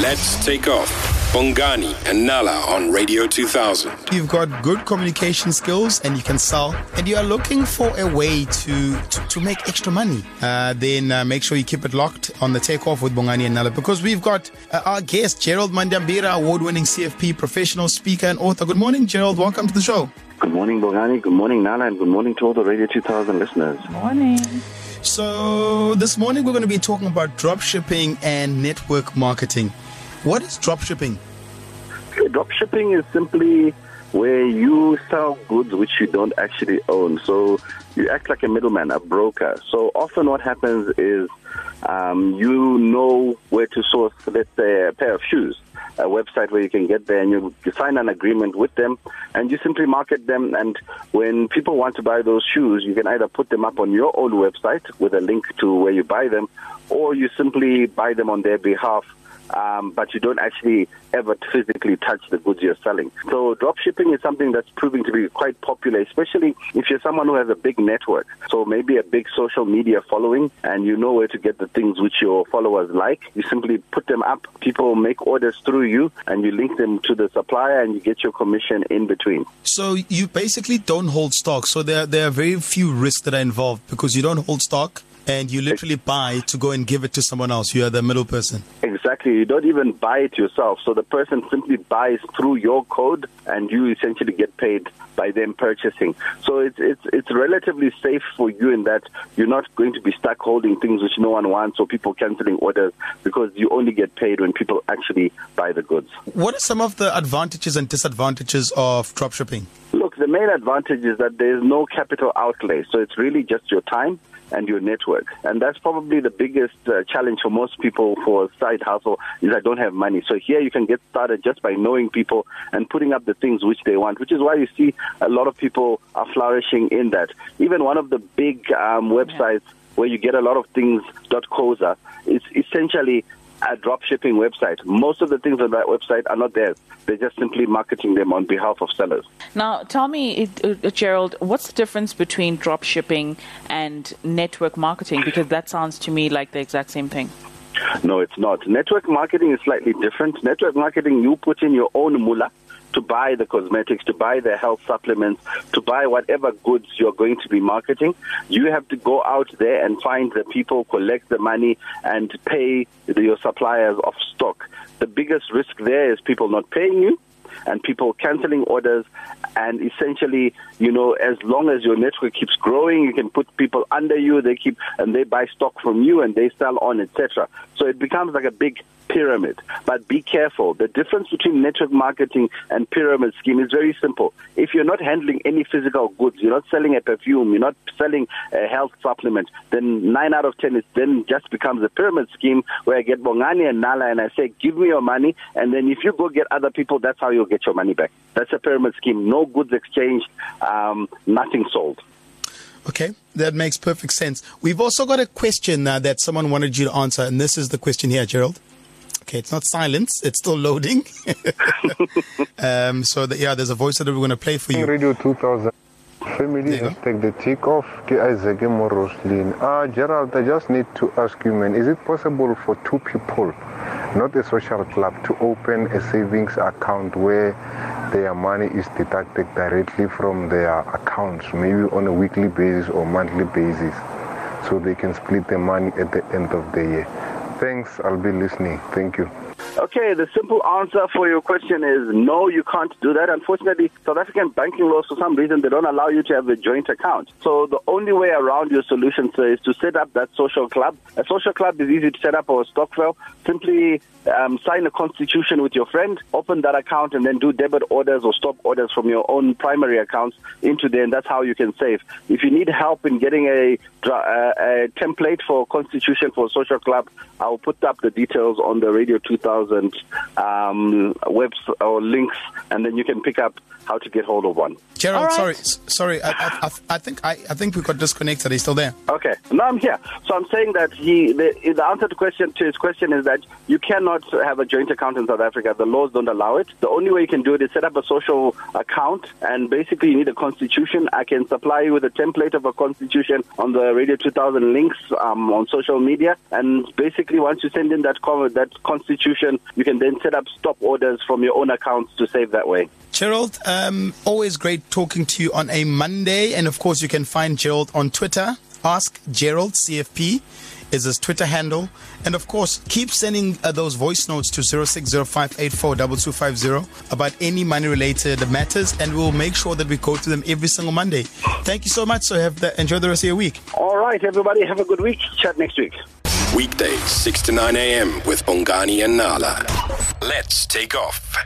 Let's take off. Bongani and Nala on Radio 2000. You've got good communication skills and you can sell, and you are looking for a way to to, to make extra money. Uh, then uh, make sure you keep it locked on the takeoff with Bongani and Nala because we've got uh, our guest Gerald Mwandiambira, award-winning CFP professional speaker and author. Good morning, Gerald. Welcome to the show. Good morning, Bongani. Good morning, Nala, and good morning to all the Radio 2000 listeners. Morning. So this morning we're going to be talking about drop shipping and network marketing. What is drop shipping? Drop shipping is simply where you sell goods which you don't actually own. So you act like a middleman, a broker. So often what happens is um, you know where to source, let's say, a pair of shoes a website where you can get there and you, you sign an agreement with them and you simply market them. And when people want to buy those shoes, you can either put them up on your own website with a link to where you buy them, or you simply buy them on their behalf um, but you don't actually ever physically touch the goods you're selling. So drop shipping is something that's proving to be quite popular, especially if you're someone who has a big network. So maybe a big social media following and you know where to get the things which your followers like. You simply put them up, people make orders through you and you link them to the supplier and you get your commission in between. So you basically don't hold stock. So there, there are very few risks that are involved because you don't hold stock and you literally buy to go and give it to someone else. You are the middle person. Exactly. You don't even buy it yourself. So the person simply buys through your code and you essentially get paid by them purchasing. So it's it's it's relatively safe for you in that you're not going to be stuck holding things which no one wants or people canceling orders because you only get paid when people actually buy the goods. What are some of the advantages and disadvantages of dropshipping? Look, the main advantage is that there's no capital outlay. So it's really just your time and your network. And that's probably the biggest uh, challenge for most people for side hustle is I don't have money. So here you can get started just by knowing people and putting up the things which they want, which is why you see a lot of people are flourishing in that. Even one of the big um, websites where you get a lot of things, Dot .coza, is essentially a drop shipping website. Most of the things on that website are not theirs. They're just simply marketing them on behalf of sellers. Now, tell me, uh, Gerald, what's the difference between drop shipping and network marketing? Because that sounds to me like the exact same thing. No, it's not. Network marketing is slightly different. Network marketing, you put in your own mullah to buy the cosmetics, to buy the health supplements, to buy whatever goods you're going to be marketing. You have to go out there and find the people, collect the money, and pay your suppliers of stock. The biggest risk there is people not paying you and people canceling orders. And essentially, you know, as long as your network keeps growing, you can put people under you. They keep and they buy stock from you and they sell on, etc. So it becomes like a big pyramid. But be careful. The difference between network marketing and pyramid scheme is very simple. If you're not handling any physical goods, you're not selling a perfume, you're not selling a health supplement, then nine out of ten is then just becomes a pyramid scheme where I get Bongani and Nala and I say, give me your money, and then if you go get other people, that's how you'll get your money back. That's a pyramid scheme. No goods exchanged, um, nothing sold. Okay, that makes perfect sense. We've also got a question uh, that someone wanted you to answer, and this is the question here, Gerald. Okay, it's not silence; it's still loading. um, so the, yeah, there's a voice that we're going to play for you. Radio 2000. Family hashtag the takeoff. Isaac Moroslin. Ah, Gerald, I just need to ask you, man, is it possible for two people, not a social club, to open a savings account where their money is deducted directly from their accounts, maybe on a weekly basis or monthly basis, so they can split the money at the end of the year? Thanks, I'll be listening. Thank you. Okay, the simple answer for your question is no, you can't do that. Unfortunately, South African banking laws, for some reason, they don't allow you to have a joint account. So the only way around your solution, sir, is to set up that social club. A social club is easy to set up or a stokvel. Simply um, sign a constitution with your friend, open that account, and then do debit orders or stop orders from your own primary accounts into there, and that's how you can save. If you need help in getting a, a, a template for constitution for a social club, I'll put up the details on the Radio 2000 um, webs or links, and then you can pick up how to get hold of one. Gerald, right. sorry, sorry, I, I, I, think I, I think we got disconnected. He's still there. Okay, no, I'm here. So I'm saying that he, the, the answer to question to his question is that you cannot have a joint account in South Africa. The laws don't allow it. The only way you can do it is set up a social account, and basically you need a constitution. I can supply you with a template of a constitution on the Radio 2000 links um, on social media, and basically once you send in that that constitution you can then set up stop orders from your own accounts to save that way. Gerald, um, always great talking to you on a Monday. And of course, you can find Gerald on Twitter. Ask Gerald CFP is his Twitter handle. And of course, keep sending uh, those voice notes to 0605842250 about any money related matters, and we'll make sure that we go to them every single Monday. Thank you so much. So have the, enjoy the rest of your week. All right, everybody, have a good week. Chat next week. Weekdays, 6 to 9 a.m. with Bongani and Nala. Let's take off.